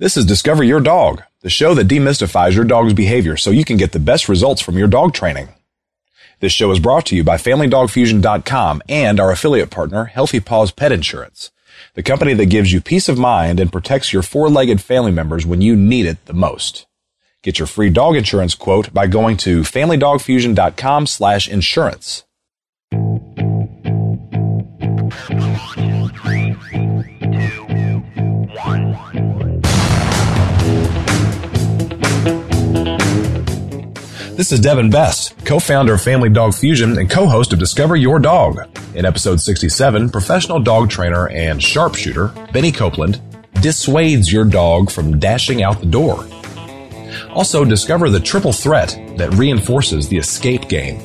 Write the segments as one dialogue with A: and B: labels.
A: This is Discover Your Dog, the show that demystifies your dog's behavior so you can get the best results from your dog training. This show is brought to you by FamilyDogFusion.com and our affiliate partner, Healthy Paws Pet Insurance, the company that gives you peace of mind and protects your four-legged family members when you need it the most. Get your free dog insurance quote by going to FamilyDogFusion.com slash insurance. This is Devin Best, co-founder of Family Dog Fusion and co-host of Discover Your Dog. In episode 67, professional dog trainer and sharpshooter Benny Copeland dissuades your dog from dashing out the door. Also, discover the triple threat that reinforces the escape game.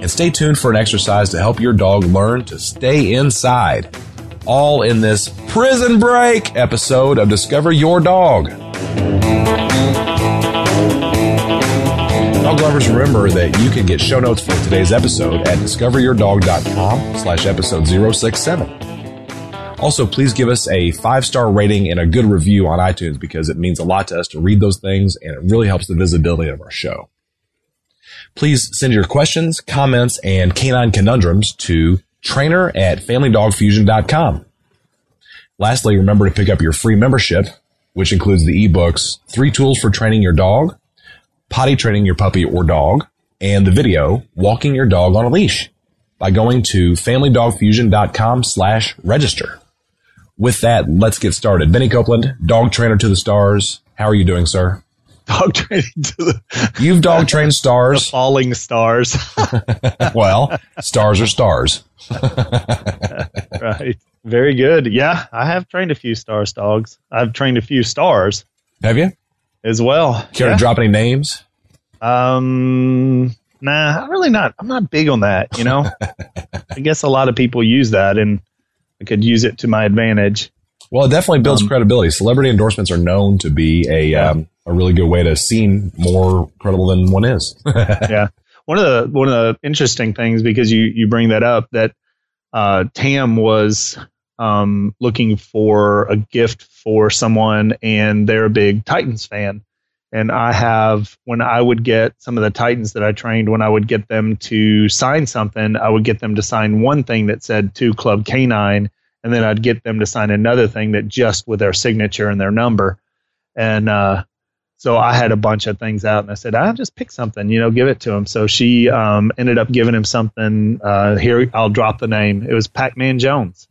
A: And stay tuned for an exercise to help your dog learn to stay inside. All in this prison break episode of Discover Your Dog. Dog lovers, remember that you can get show notes for today's episode at discoveryourdog.com slash episode 067. Also, please give us a five-star rating and a good review on iTunes because it means a lot to us to read those things and it really helps the visibility of our show. Please send your questions, comments, and canine conundrums to trainer at familydogfusion.com. Lastly, remember to pick up your free membership, which includes the ebooks, Three Tools for Training Your Dog, potty training your puppy or dog, and the video, walking your dog on a leash by going to familydogfusion.com slash register. With that, let's get started. Benny Copeland, dog trainer to the stars. How are you doing, sir?
B: Dog training to the
A: You've dog trained
B: the
A: stars.
B: falling stars.
A: well, stars are stars.
B: right. Very good. Yeah, I have trained a few stars dogs. I've trained a few stars
A: Have you?
B: As well.
A: Care
B: Yeah.
A: to drop any names?
B: Um, nah, I'm really not. I'm not big on that. You know, I guess a lot of people use that, and I could use it to my advantage.
A: Well, it definitely builds
B: Um,
A: credibility. Celebrity endorsements are known to be a
B: Yeah.
A: um, a really good way to seem more credible than one is.
B: yeah. One of the one of the interesting things because you you bring that up that uh, Tam was um, looking for a gift for someone and they're a big Titans fan. And I have when I would get some of the Titans that I trained when I would get them to sign something, I would get them to sign one thing that said to Club Canine, and then I'd get them to sign another thing that just with their signature and their number. And uh, so I had a bunch of things out, and I said, "I'll just pick something, you know, give it to him." So she um, ended up giving him something. Uh, here, I'll drop the name. It was Pac-Man Jones.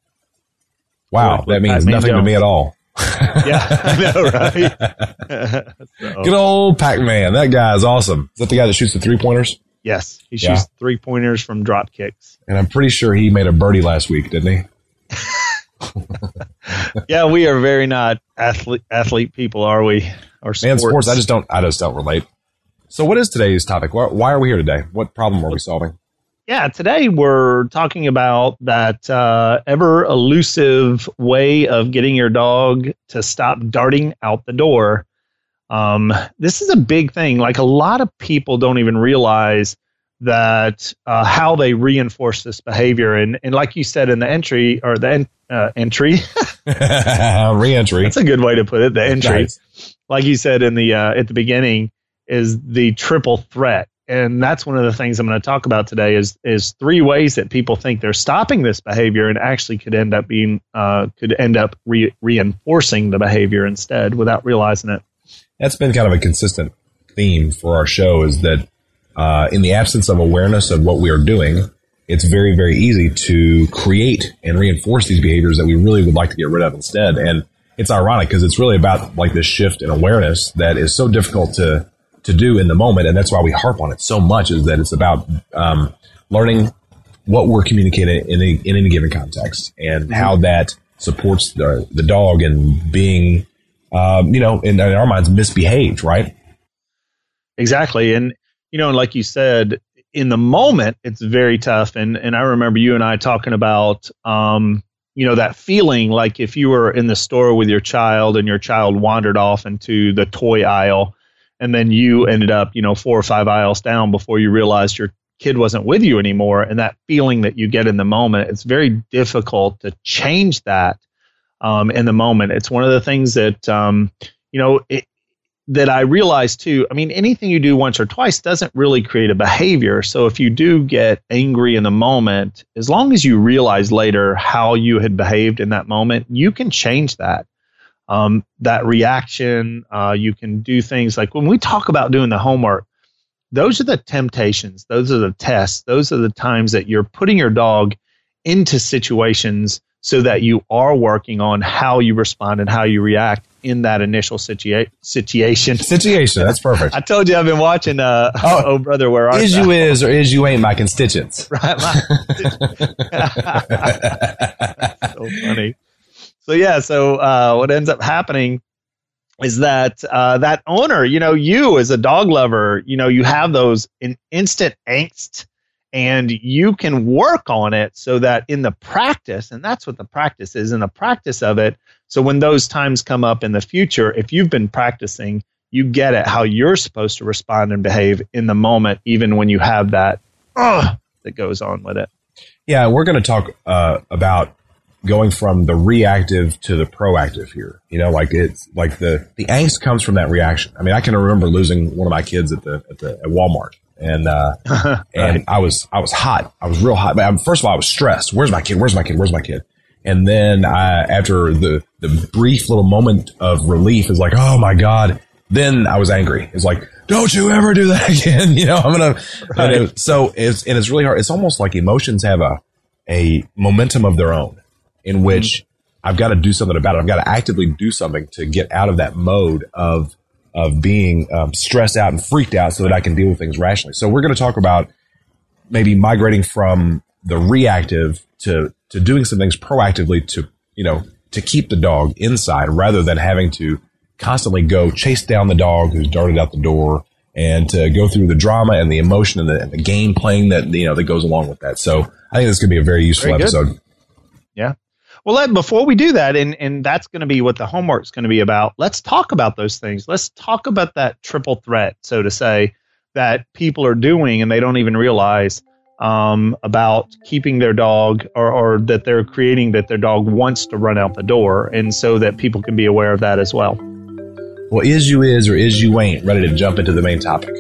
A: Wow, that means
B: Pac-Man
A: nothing to me at all.
B: Yeah, I know, right? So,
A: Good old Pac-Man. That guy is awesome. Is that the guy that shoots the three pointers?
B: yes, he
A: Yeah.
B: shoots three pointers from drop kicks.
A: And I'm pretty sure he made a birdie last week, didn't he?
B: Yeah, we are very not athlete athlete people, are we? Or
A: Man,
B: sports.
A: sports. I just don't. I just don't relate. So, what is today's topic? Why, why are we here today? What problem are we solving?
B: Yeah, today we're talking about that uh, ever elusive way of getting your dog to stop darting out the door. Um, this is a big thing. Like a lot of people don't even realize that uh, how they reinforce this behavior. And and like you said in the entry or the en- uh, entry,
A: Re-entry.
B: that's a good way to put it. The entry
A: Nice.
B: like you said in the uh, at the beginning, is the triple threat, and that's one of the things I'm going to talk about today. Is is three ways that people think they're stopping this behavior, and actually could end up being uh, could end up re- reinforcing the behavior instead without realizing it.
A: That's been kind of a consistent theme for our show. Is that uh, in the absence of awareness of what we are doing, it's very, very easy to create and reinforce these behaviors that we really would like to get rid of instead. And it's ironic because it's really about like this shift in awareness that is so difficult to to do in the moment, and that's why we harp on it so much. Is that it's about um, learning what we're communicating in any, in any given context and how that supports the the dog and being, um, you know, in, in our minds, misbehaved, right?
B: Exactly. And, you know, like you said, in the moment, it's very tough. And, and I remember you and I talking about, um, you know, that feeling like if you were in the store with your child and your child wandered off into the toy aisle and then you ended up, you know, four or five aisles down before you realized your kid wasn't with you anymore. And that feeling that you get in the moment, it's very difficult to change that. um, in the moment. It's one of the things that um, you know it, that I realized too. I mean, anything you do once or twice doesn't really create a behavior. So if you do get angry in the moment, as long as you realize later how you had behaved in that moment, you can change that. Um, that reaction, uh, you can do things like when we talk about doing the homework, those are the temptations, those are the tests, those are the times that you're putting your dog into situations so that you are working on how you respond and how you react in that initial situa- situation.
A: Situation, that's perfect.
B: I told you I've been watching uh, oh, oh Brother, Where Art
A: Is You Is or Is You Ain't My Constituents.
B: Right. My so funny. So yeah, so uh, what ends up happening is that uh, that owner, you know, you as a dog lover, you know, you have those in instant angst and you can work on it so that in the practice, and that's what the practice is in the practice of it. So when those times come up in the future, if you've been practicing, you get it how you're supposed to respond and behave in the moment, even when you have that uh, that goes on with it.
A: Yeah, we're going to talk uh, about going from the reactive to the proactive here. You know, like it's like the the angst comes from that reaction. I mean, I can remember losing one of my kids at the at the at Walmart, and uh, right. and I was I was hot. I was real hot. But first of all, I was stressed. Where's my kid? Where's my kid? Where's my kid? And then I, after the the brief little moment of relief, is like, oh my god. Then I was angry. It's like, don't you ever do that again? You know, I'm gonna. Right. It, so it's and it's really hard. It's almost like emotions have a a momentum of their own in mm-hmm. which. I've got to do something about it. I've got to actively do something to get out of that mode of of being um, stressed out and freaked out so that I can deal with things rationally. So we're going to talk about maybe migrating from the reactive to to doing some things proactively to you know to keep the dog inside rather than having to constantly go chase down the dog who's darted out the door and to go through the drama and the emotion and the, and the game playing that you know that goes along with that. So I think this could be a very useful very episode.
B: Well, Ed, before we do that, and, and that's going to be what the homework's going to be about, let's talk about those things. Let's talk about that triple threat, so to say, that people are doing and they don't even realize um, about keeping their dog or, or that they're creating that their dog wants to run out the door. And so that people can be aware of that as well.
A: Well, is you is or is you ain't ready to jump into the main topic?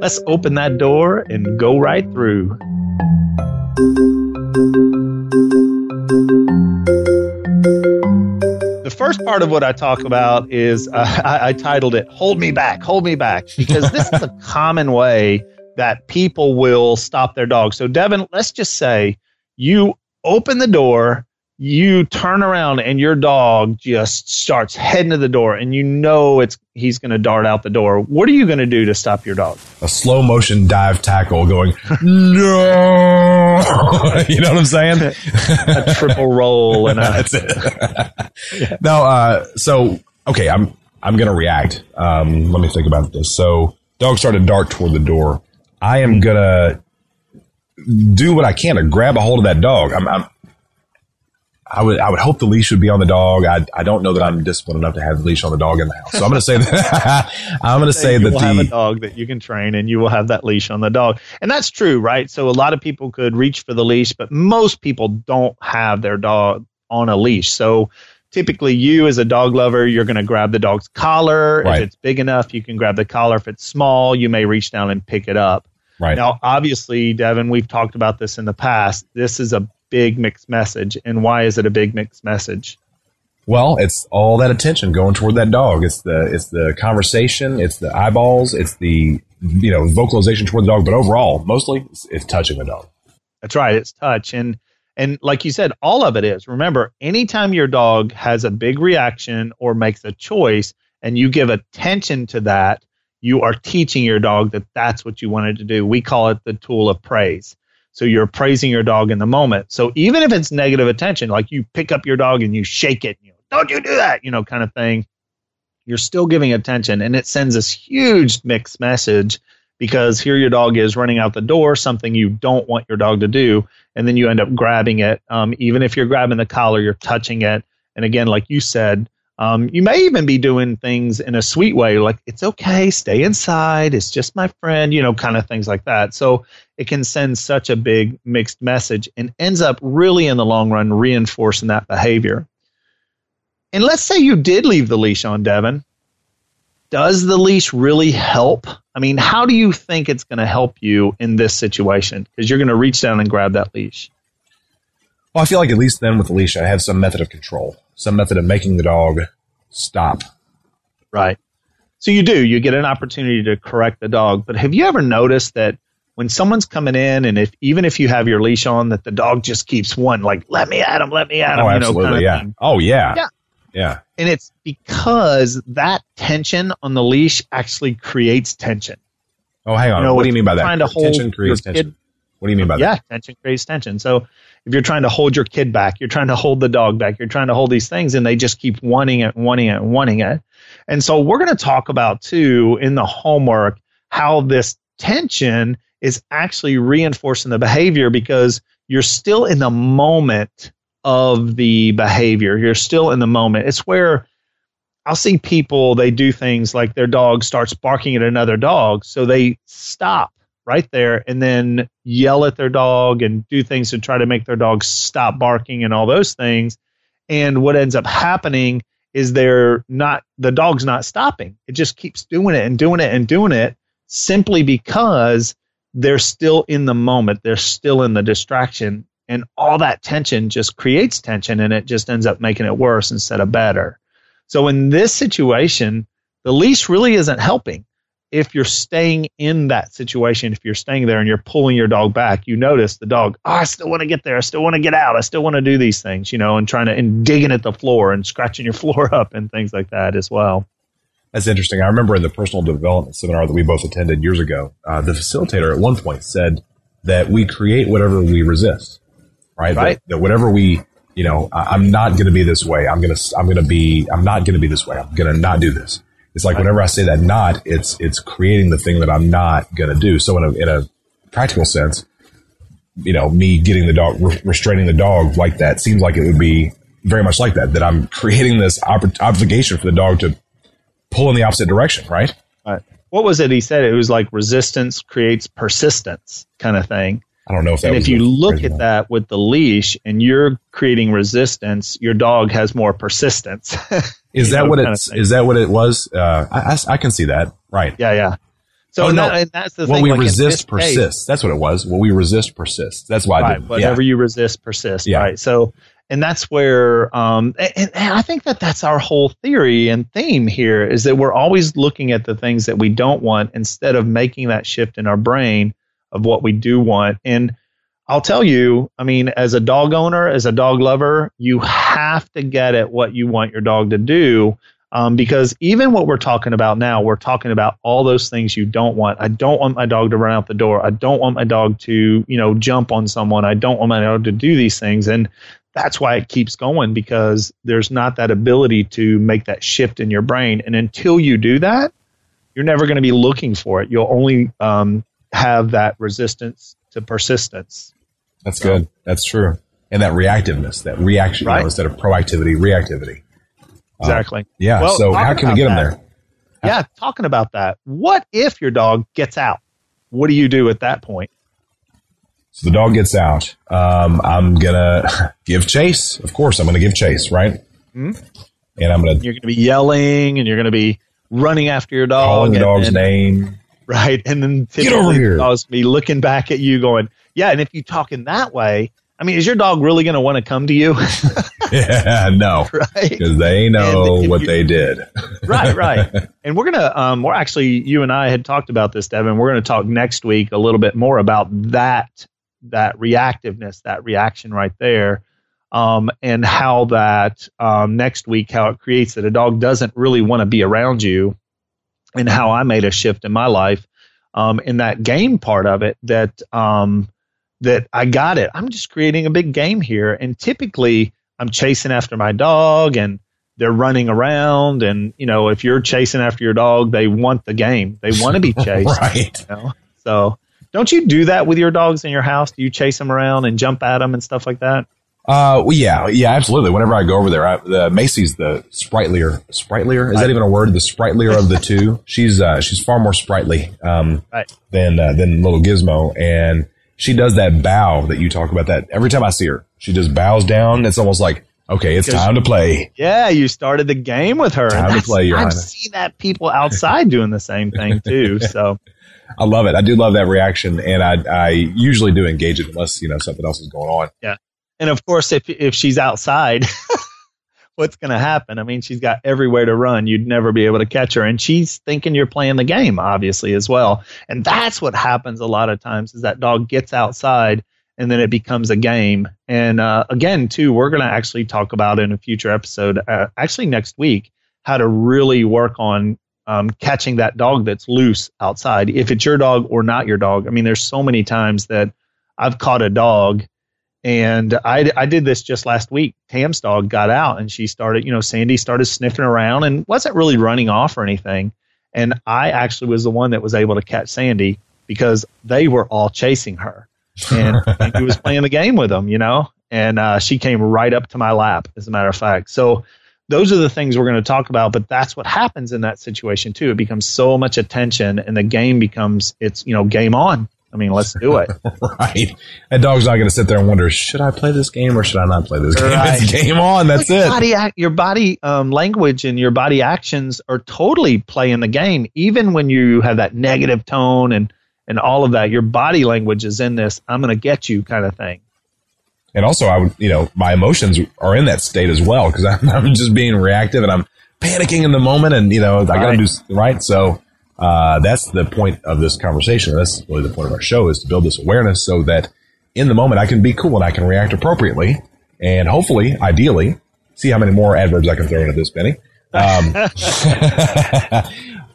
B: Let's open that door and go right through. The first part of what I talk about is uh, I, I titled it "Hold Me Back, Hold Me Back" because this is a common way that people will stop their dog. So, Devin, let's just say you open the door you turn around and your dog just starts heading to the door and you know it's he's going to dart out the door. What are you going to do to stop your dog?
A: A slow motion dive tackle going no. You know what i'm saying?
B: A triple roll and a,
A: that's it. Yeah. now uh, so okay i'm i'm going to react. Um, let me think about this. So dog started to dart toward the door. I am going to do what i can to grab a hold of that dog. I'm, I'm I would I would hope the leash would be on the dog. I, I don't know that I'm disciplined enough to have the leash on the dog in the house. So I'm going to say that I'm going to say that
B: you will the, have a dog that you can train, and you will have that leash on the dog, and that's true, right? So a lot of people could reach for the leash, but most people don't have their dog on a leash. So typically, you as a dog lover, you're going to grab the dog's collar. Right. If it's big enough, you can grab the collar. If it's small, you may reach down and pick it up.
A: Right.
B: Now, obviously, Devin, we've talked about this in the past. This is a big mixed message. And why is it a big mixed message?
A: Well, it's all that attention going toward that dog. It's the it's the conversation, it's the eyeballs, it's the you know vocalization toward the dog. But overall, mostly it's, it's touching the dog.
B: That's right. It's touch, and and like you said, all of it is. Remember, anytime your dog has a big reaction or makes a choice, and you give attention to that, you are teaching your dog that that's what you wanted to do. We call it the tool of praise. So you're praising your dog in the moment. So even if it's negative attention, like you pick up your dog and you shake it, you don't you do that, you know, kind of thing, you're still giving attention. And it sends this huge mixed message because here your dog is running out the door, something you don't want your dog to do. And then you end up grabbing it. Um, even if you're grabbing the collar, you're touching it. And again, like you said, um, you may even be doing things in a sweet way, like it's okay, stay inside, it's just my friend, you know, kind of things like that. So it can send such a big mixed message and ends up really in the long run reinforcing that behavior. And let's say you did leave the leash on, Devin. Does the leash really help? I mean, how do you think it's going to help you in this situation? Because you're going to reach down and grab that leash.
A: Well, I feel like at least then with the leash, I have some method of control, some method of making the dog stop.
B: Right. So you do. You get an opportunity to correct the dog. But have you ever noticed that when someone's coming in, and if even if you have your leash on, that the dog just keeps one like, "Let me at him, let me at him,"
A: Oh,
B: you know,
A: absolutely.
B: kind of
A: yeah.
B: thing.
A: Oh, yeah.
B: Yeah.
A: Yeah.
B: And it's because that tension on the leash actually creates tension.
A: Oh, hang on.
B: You know,
A: what do you mean by that?
B: trying to hold
A: tension creates tension.
B: kid-
A: what do you mean by
B: yeah,
A: that?
B: tension creates tension. So if you're trying to hold your kid back, you're trying to hold the dog back, you're trying to hold these things, and they just keep wanting it, wanting it, wanting it. And so we're going to talk about too in the homework how this tension is actually reinforcing the behavior because you're still in the moment of the behavior. You're still in the moment. It's where I'll see people, they do things like their dog starts barking at another dog. So they stop right there and then yell at their dog and do things to try to make their dog stop barking and all those things. And what ends up happening is they're not, the dog's not stopping. It just keeps doing it and doing it and doing it simply because they're still in the moment. They're still in the distraction. And all that tension just creates tension and it just ends up making it worse instead of better. So in this situation, the leash really isn't helping. If you're staying in that situation, if you're staying there and you're pulling your dog back, you notice the dog, oh, I still want to get there. I still want to get out. I still want to do these things, you know, and trying to, and digging at the floor and scratching your floor up and things like that as well.
A: That's interesting. I remember in the personal development seminar that we both attended years ago, uh, the facilitator at one point said that we create whatever we resist, right?
B: Right.
A: That, that whatever we, you know, I, I'm not going to be this way. I'm going to, I'm going to be, I'm not going to be this way. I'm going to not do this. It's like whenever I say that not, it's, it's creating the thing that I'm not going to do. So in a, in a practical sense, you know, me getting the dog, re- restraining the dog like that seems like it would be very much like that, that I'm creating this obligation for the dog to pull in the opposite direction, right?
B: Right. What was it he said? It was like resistance creates persistence kind of thing.
A: I don't know if that
B: and if you look at that with the leash and you're creating resistance, your dog has more persistence.
A: Is that
B: know,
A: what it's? Is that what it was? Uh, I, I, I can see that. Right.
B: yeah, yeah. So
A: Oh,
B: and
A: no.
B: that- and that's the
A: what
B: thing.
A: we
B: like,
A: resist
B: this case-
A: persists. That's what it was. What we resist persists. That's why I
B: right
A: did.
B: whatever you resist persists
A: Yeah.
B: right so and that's where um and, and i think that that's our whole theory and theme here is that we're always looking at the things that we don't want instead of making that shift in our brain of what we do want and i'll tell you i mean as a dog owner as a dog lover you have to get at what you want your dog to do um, because even what we're talking about now, we're talking about all those things you don't want. I don't want my dog to run out the door. I don't want my dog to, you know, jump on someone. I don't want my dog to do these things. And that's why it keeps going because there's not that ability to make that shift in your brain. And until you do that, you're never going to be looking for it. You'll only um, have that resistance to persistence.
A: That's good. That's true. And that reactiveness, that reaction you know, instead of proactivity, reactivity.
B: Exactly.
A: Yeah.
B: Well,
A: so how can we get them there?
B: Yeah, talking about that. What if your dog gets out? What do you do at that point?
A: So the dog gets out. Um, I'm gonna give chase. Of course, I'm gonna give chase, right?
B: Hmm?
A: And I'm gonna
B: You're going to be yelling and you're going to be running after your dog.
A: call the dog's
B: and-
A: name.
B: Right. And then
A: Get over here.
B: the dog's be looking back at you going, yeah. And if you talk in that way, I mean, is your dog really going to want to come to you?
A: yeah, no,
B: right.
A: because they know what
B: you-
A: they did.
B: right, right. And we're gonna um we're actually you and I had talked about this, Devin. We're gonna talk next week a little bit more about that that reactiveness, that reaction right there. Um, and how that um, next week, how it creates that a dog doesn't really want to be around you, and how I made a shift in my life um, in that game part of it. That um, that I got it. I'm just creating a big game here, and typically I'm chasing after my dog, and they're running around and you know if you're chasing after your dog they want the game they want to be chased
A: right.
B: you know? so don't you do that with your dogs in your house do you chase them around and jump at them and stuff like that
A: Uh, well, yeah, yeah, absolutely. Whenever I go over there, I, the Macy's the sprightlier, sprightlier. Is that even a word? The sprightlier of the two. She's uh, she's far more sprightly um,
B: Right.
A: than uh, than little Gizmo, and she does that bow that you talk about. That every time I see her, she just bows down. It's almost like Okay, it's time to play.
B: Yeah, you started the game with her.
A: Time to play, Your
B: I've
A: Highness.
B: seen that people outside doing the same thing too. So
A: I love it. I do love that reaction, and I I usually do engage it unless you know something else is going on.
B: Yeah, and of course if if she's outside what's going to happen? I mean she's got everywhere to run. You'd never be able to catch her. And she's thinking you're playing the game obviously as well. And that's what happens a lot of times is that dog gets outside and then it becomes a game. And uh, again too we're going to actually talk about in a future episode uh, actually next week how to really work on um, catching that dog that's loose outside if it's your dog or not your dog. I mean there's so many times that i've caught a dog and I, I did this just last week. Tam's dog got out and she started, you know, Sandy started sniffing around and wasn't really running off or anything. And I actually was the one that was able to catch Sandy because they were all chasing her. And he was playing the game with them, you know, and uh, she came right up to my lap, as a matter of fact. So those are the things we're going to talk about, but that's what happens in that situation too. It becomes so much attention and the game becomes, it's, you know, game on. I mean, let's do it.
A: right. That dog's not going to sit there and wonder, should I play this game or should I not play this game?
B: Right.
A: It's game on. That's
B: Your
A: it.
B: Body act, your body um, language and your body actions are totally playing the game. Even when you have that negative tone and and all of that, your body language is in this. I'm going to get you kind of thing.
A: And also, I would, you know, my emotions are in that state as well because I'm, I'm just being reactive and I'm panicking in the moment, and you know, I got to
B: Right.
A: do right. So uh, that's the point of this conversation. That's really the point of our show is to build this awareness so that in the moment I can be cool and I can react appropriately, and hopefully, ideally, see how many more adverbs I can throw into this, Benny. Um,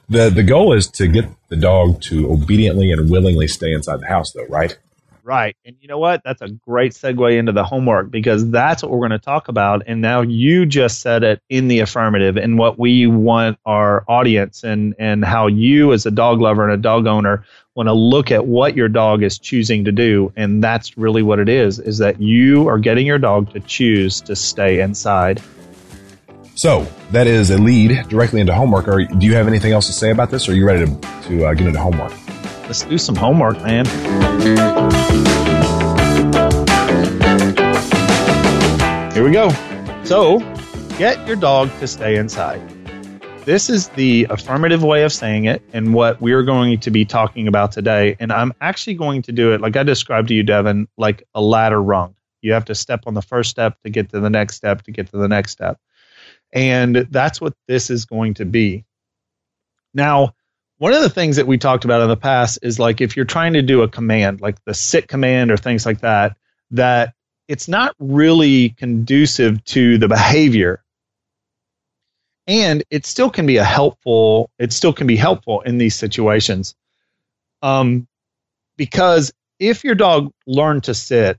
A: the the goal is to get the dog to obediently and willingly stay inside the house, though, right?
B: Right. And you know what? That's a great segue into the homework because that's what we're going to talk about. And now you just said it in the affirmative and what we want our audience and, and how you, as a dog lover and a dog owner, want to look at what your dog is choosing to do. And that's really what it is, is that you are getting your dog to choose to stay inside.
A: So that is a lead directly into homework. Or do you have anything else to say about this? Or are you ready to, to uh, get into homework?
B: Let's do some homework, man. Here we go. So, get your dog to stay inside. This is the affirmative way of saying it and what we're going to be talking about today. And I'm actually going to do it like I described to you, Devin, like a ladder rung. You have to step on the first step to get to the next step to get to the next step. And that's what this is going to be. Now, one of the things that we talked about in the past is like if you're trying to do a command, like the sit command or things like that, that it's not really conducive to the behavior. And it still can be a helpful, it still can be helpful in these situations. Um, because if your dog learned to sit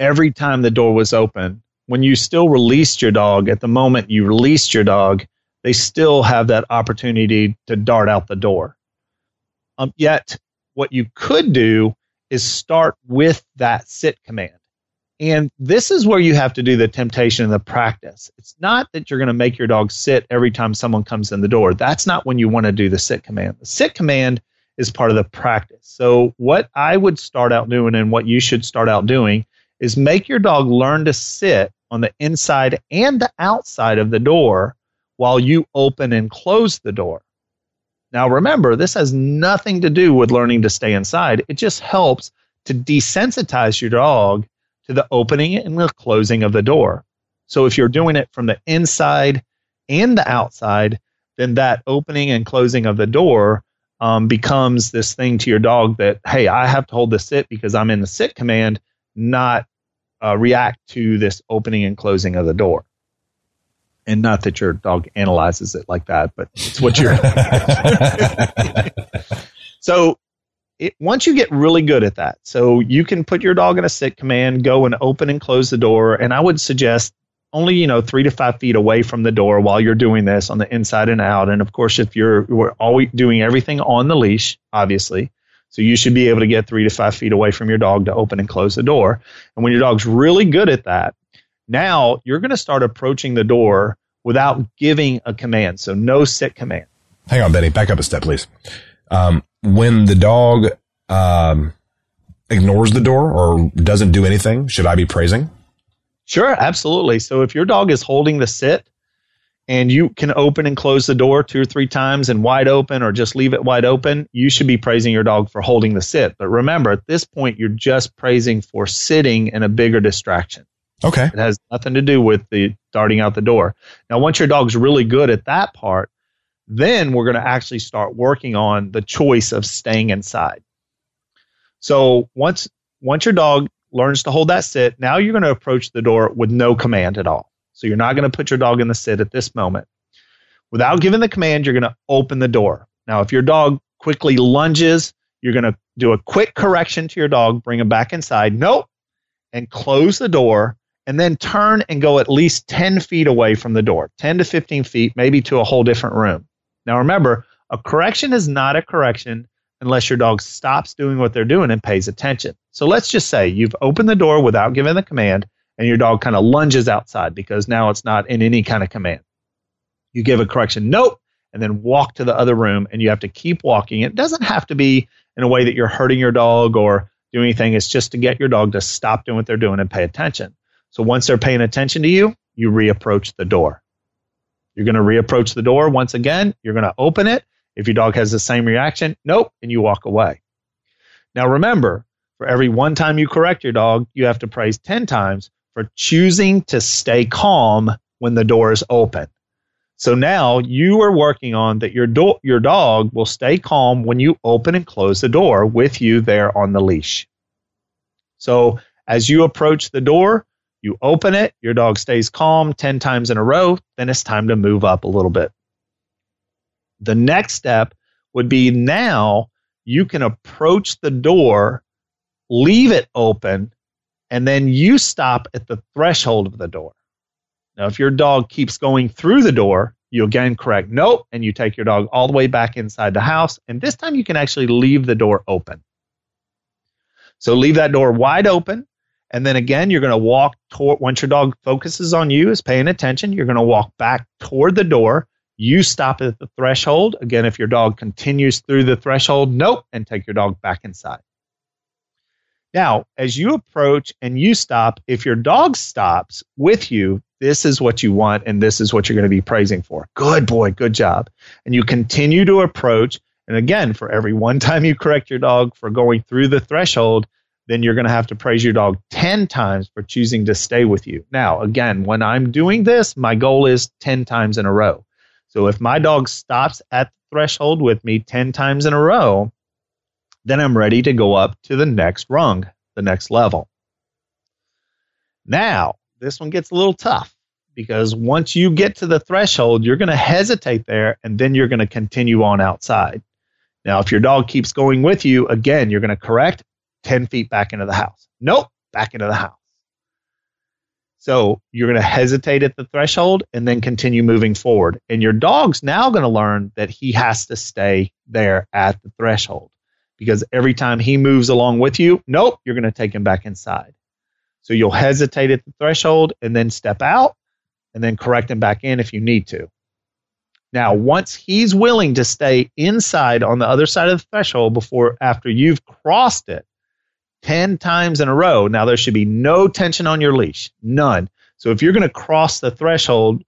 B: every time the door was open, when you still released your dog, at the moment you released your dog, they still have that opportunity to dart out the door. Um, yet, what you could do is start with that sit command. And this is where you have to do the temptation and the practice. It's not that you're going to make your dog sit every time someone comes in the door. That's not when you want to do the sit command. The sit command is part of the practice. So, what I would start out doing and what you should start out doing is make your dog learn to sit on the inside and the outside of the door while you open and close the door. Now, remember, this has nothing to do with learning to stay inside. It just helps to desensitize your dog to the opening and the closing of the door. So, if you're doing it from the inside and the outside, then that opening and closing of the door um, becomes this thing to your dog that, hey, I have to hold the sit because I'm in the sit command, not uh, react to this opening and closing of the door and not that your dog analyzes it like that, but it's what you're. so, it, once you get really good at that, so you can put your dog in a sit command, go and open and close the door, and I would suggest only you know three to five feet away from the door while you're doing this on the inside and out. And of course, if you're we're always doing everything on the leash, obviously. So you should be able to get three to five feet away from your dog to open and close the door. And when your dog's really good at that, now you're going to start approaching the door without giving a command. So no sit command.
A: Hang on, Benny. Back up a step, please. Um, when the dog um, ignores the door or doesn't do anything, should I be praising?
B: Sure, absolutely. So if your dog is holding the sit and you can open and close the door two or three times and wide open or just leave it wide open, you should be praising your dog for holding the sit. But remember, at this point, you're just praising for sitting in a bigger distraction.
A: Okay.
B: It has nothing to do with the darting out the door. Now, once your dog's really good at that part, then we're going to actually start working on the choice of staying inside. So once once your dog learns to hold that sit, now you're going to approach the door with no command at all. So you're not going to put your dog in the sit at this moment. Without giving the command, you're going to open the door. Now, if your dog quickly lunges, you're going to do a quick correction to your dog, bring him back inside. Nope. And close the door and then turn and go at least 10 feet away from the door, 10 to 15 feet, maybe to a whole different room. Now, remember, a correction is not a correction unless your dog stops doing what they're doing and pays attention. So let's just say you've opened the door without giving the command and your dog kind of lunges outside because now it's not in any kind of command. You give a correction, nope, and then walk to the other room and you have to keep walking. It doesn't have to be in a way that you're hurting your dog or do anything. It's just to get your dog to stop doing what they're doing and pay attention. So once they're paying attention to you, you reapproach the door. You're going to reapproach the door once again. You're going to open it. If your dog has the same reaction, nope, and you walk away. Now remember, for every one time you correct your dog, you have to praise 10 times for choosing to stay calm when the door is open. So now you are working on that your do- your dog will stay calm when you open and close the door with you there on the leash. So as you approach the door, you open it, your dog stays calm 10 times in a row, then it's time to move up a little bit. The next step would be now you can approach the door, leave it open, and then you stop at the threshold of the door. Now, if your dog keeps going through the door, you again correct nope, and you take your dog all the way back inside the house. And this time you can actually leave the door open. So leave that door wide open. And then again, you're going to walk toward, once your dog focuses on you, is paying attention, you're going to walk back toward the door. You stop at the threshold. Again, if your dog continues through the threshold, nope, and take your dog back inside. Now, as you approach and you stop, if your dog stops with you, this is what you want and this is what you're going to be praising for. Good boy, good job. And you continue to approach. And again, for every one time you correct your dog for going through the threshold, then you're going to have to praise your dog 10 times for choosing to stay with you. Now, again, when I'm doing this, my goal is 10 times in a row. So if my dog stops at the threshold with me 10 times in a row, then I'm ready to go up to the next rung, the next level. Now, this one gets a little tough because once you get to the threshold, you're going to hesitate there and then you're going to continue on outside. Now, if your dog keeps going with you, again, you're going to correct 10 feet back into the house. Nope, back into the house. So you're going to hesitate at the threshold and then continue moving forward. And your dog's now going to learn that he has to stay there at the threshold because every time he moves along with you, nope, you're going to take him back inside. So you'll hesitate at the threshold and then step out and then correct him back in if you need to. Now, once he's willing to stay inside on the other side of the threshold before after you've crossed it 10 times in a row, now there should be no tension on your leash, none. So if you're going to cross the threshold,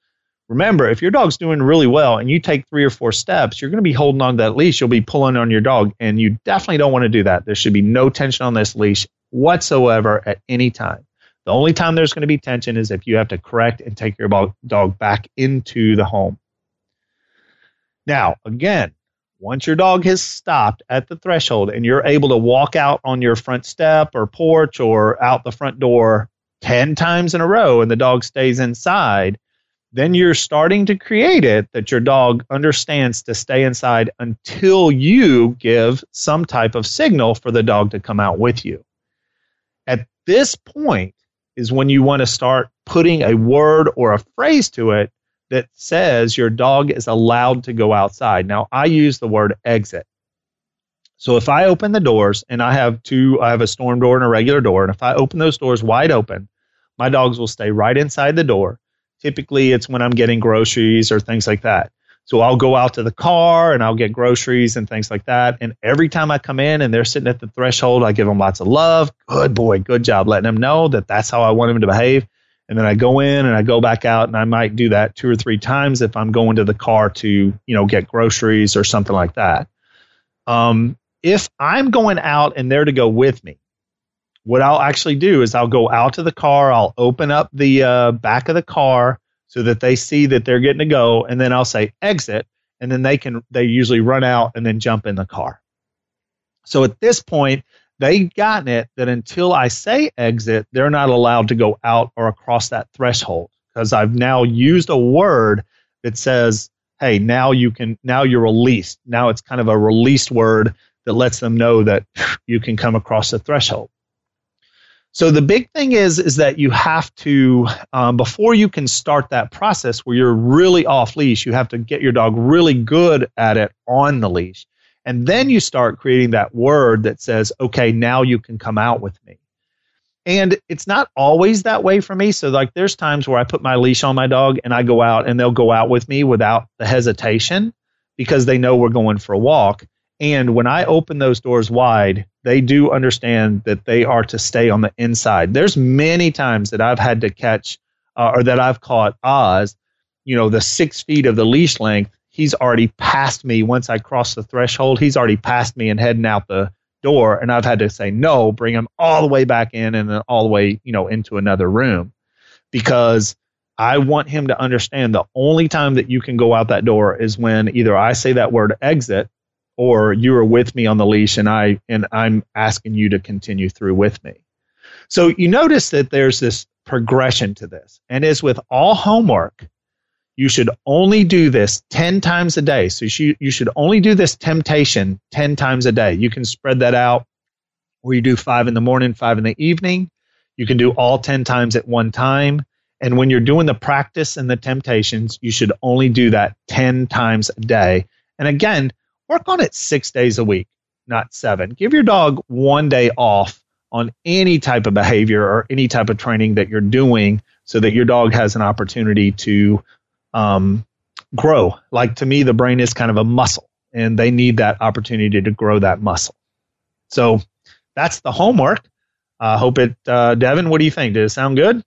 B: remember if your dog's doing really well and you take three or four steps, you're going to be holding on to that leash. You'll be pulling on your dog, and you definitely don't want to do that. There should be no tension on this leash whatsoever at any time. The only time there's going to be tension is if you have to correct and take your dog back into the home. Now, again, once your dog has stopped at the threshold and you're able to walk out on your front step or porch or out the front door 10 times in a row and the dog stays inside, then you're starting to create it that your dog understands to stay inside until you give some type of signal for the dog to come out with you. At this point, is when you want to start putting a word or a phrase to it that says your dog is allowed to go outside. Now, I use the word exit. So if I open the doors and I have two, I have a storm door and a regular door, and if I open those doors wide open, my dogs will stay right inside the door. Typically, it's when I'm getting groceries or things like that. So I'll go out to the car and I'll get groceries and things like that. And every time I come in and they're sitting at the threshold, I give them lots of love. Good boy, good job, letting them know that that's how I want them to behave. And then I go in and I go back out and I might do that two or three times if I'm going to the car to, you know, get groceries or something like that. Um, if I'm going out and they're to go with me, what I'll actually do is I'll go out to the car, I'll open up the uh, back of the car so that they see that they're getting to go, and then I'll say exit, and then they can they usually run out and then jump in the car. So at this point, they've gotten it that until I say exit, they're not allowed to go out or across that threshold because I've now used a word that says, hey, now you can, now you're released. Now it's kind of a released word that lets them know that you can come across the threshold. So the big thing is is that you have to um, before you can start that process where you're really off leash, you have to get your dog really good at it on the leash. And then you start creating that word that says, okay, now you can come out with me. And it's not always that way for me. So, like, there's times where I put my leash on my dog and I go out and they'll go out with me without the hesitation because they know we're going for a walk. And when I open those doors wide, they do understand that they are to stay on the inside. There's many times that I've had to catch uh, or that I've caught Oz, you know, the six feet of the leash length he's already passed me once I cross the threshold. He's already passed me and heading out the door, and I've had to say no, bring him all the way back in, and then all the way, you know, into another room, because I want him to understand the only time that you can go out that door is when either I say that word exit or you are with me on the leash and I and I'm asking you to continue through with me. So you notice that there's this progression to this. And as with all homework, you should only do this 10 times a day. So you, you should only do this temptation 10 times a day. You can spread that out where you do five in the morning, five in the evening. You can do all 10 times at one time. And when you're doing the practice and the temptations, you should only do that 10 times a day. And again, work on it six days a week, not seven. Give your dog one day off on any type of behavior or any type of training that you're doing so that your dog has an opportunity to um, grow. Like to me, the brain is kind of a muscle, and they need that opportunity to grow that muscle. So that's the homework. I uh, hope it, uh, Devin. What do you think? Did it sound good?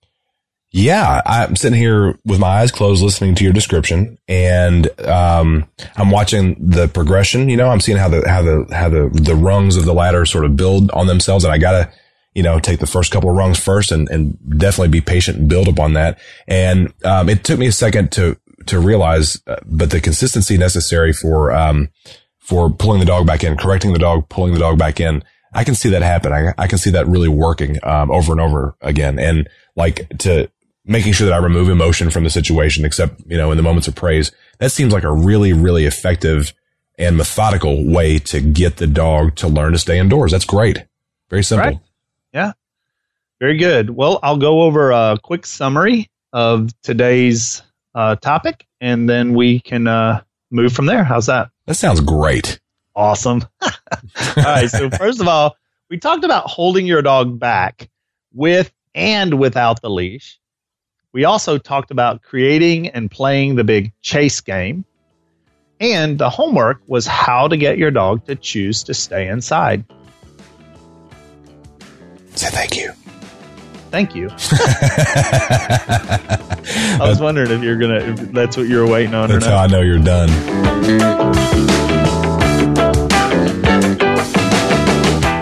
A: Yeah, I'm sitting here with my eyes closed, listening to your description, and um, I'm watching the progression. You know, I'm seeing how the how the how the the rungs of the ladder sort of build on themselves, and I gotta you know, take the first couple of rungs first and, and definitely be patient and build upon that. And, um, it took me a second to, to realize, uh, but the consistency necessary for, um, for pulling the dog back in, correcting the dog, pulling the dog back in. I can see that happen. I, I can see that really working, um, over and over again. And like to making sure that I remove emotion from the situation, except, you know, in the moments of praise, that seems like a really, really effective and methodical way to get the dog to learn to stay indoors. That's great. Very simple.
B: Right. Yeah. Very good. Well, I'll go over a quick summary of today's uh, topic and then we can uh, move from there. How's that?
A: That sounds great.
B: Awesome. all right. So, first of all, we talked about holding your dog back with and without the leash. We also talked about creating and playing the big chase game. And the homework was how to get your dog to choose to stay inside.
A: Say thank you.
B: Thank you. I was wondering if you're gonna. If that's what you're waiting on.
A: That's how I know you're done.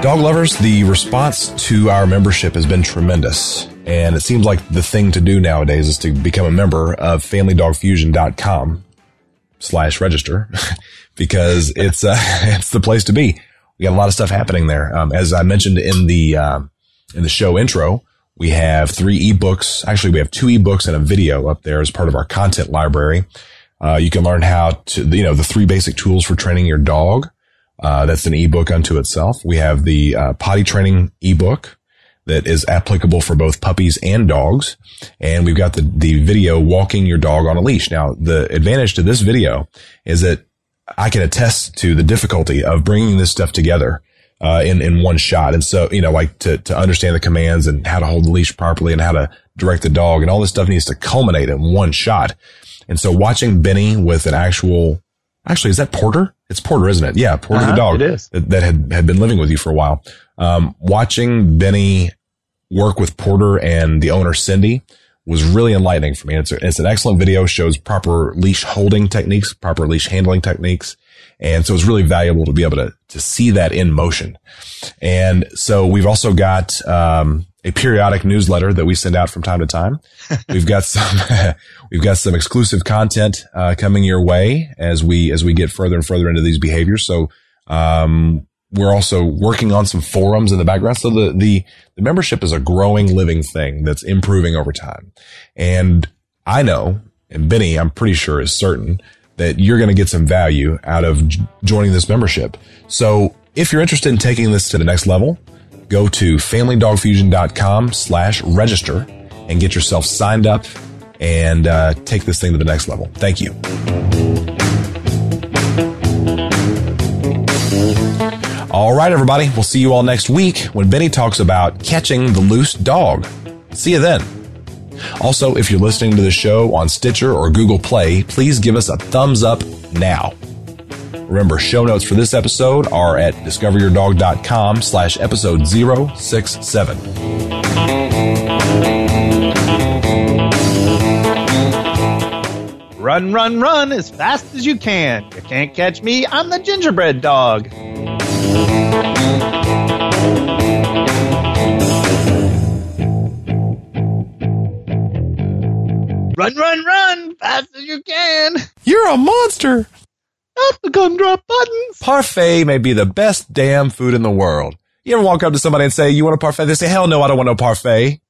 A: Dog lovers, the response to our membership has been tremendous. And it seems like the thing to do nowadays is to become a member of familydogfusion.com slash register because it's, uh, it's the place to be. We got a lot of stuff happening there. Um, as I mentioned in the, uh, in the show intro, we have three ebooks. Actually, we have two ebooks and a video up there as part of our content library. Uh, you can learn how to, you know, the three basic tools for training your dog. Uh, that's an ebook unto itself. We have the uh, potty training ebook that is applicable for both puppies and dogs. And we've got the, the video walking your dog on a leash. Now, the advantage to this video is that I can attest to the difficulty of bringing this stuff together uh, in in one shot. And so, you know, like to to understand the commands and how to hold the leash properly and how to direct the dog and all this stuff needs to culminate in one shot. And so, watching Benny with an actual, actually, is that Porter? It's Porter, isn't it? Yeah, Porter uh-huh, the dog that, that, had had been living with you for a while. Um, watching Benny work with Porter and the owner Cindy was really enlightening for me. It's, a, it's an excellent video, shows proper leash holding techniques, proper leash handling techniques. And so it's really valuable to be able to, to see that in motion. And so we've also got, um, a periodic newsletter that we send out from time to time. we've got some, we've got some exclusive content, uh, coming your way as we, as we get further and further into these behaviors. So, um, we're also working on some forums in the background. So the, the, the membership is a growing living thing that's improving over time. And I know, and Benny, I'm pretty sure is certain that you're going to get some value out of joining this membership. So if you're interested in taking this to the next level, go to familydogfusion.com slash register and get yourself signed up and uh, take this thing to the next level. Thank you. All right, everybody. We'll see you all next week when Benny talks about catching the loose dog. See you then. Also, if you're listening to the show on Stitcher or Google Play, please give us a thumbs up now. Remember, show notes for this episode are at discoveryourdog.com slash episode 067.
B: Run, run, run as fast as you can. You can't catch me. I'm the gingerbread dog. Run, run, run, fast as you can.
A: You're a monster.
B: Not the gumdrop buttons.
A: Parfait may be the best damn food in the world. You ever walk up to somebody and say, you want a parfait? They say, hell no, I don't want no parfait.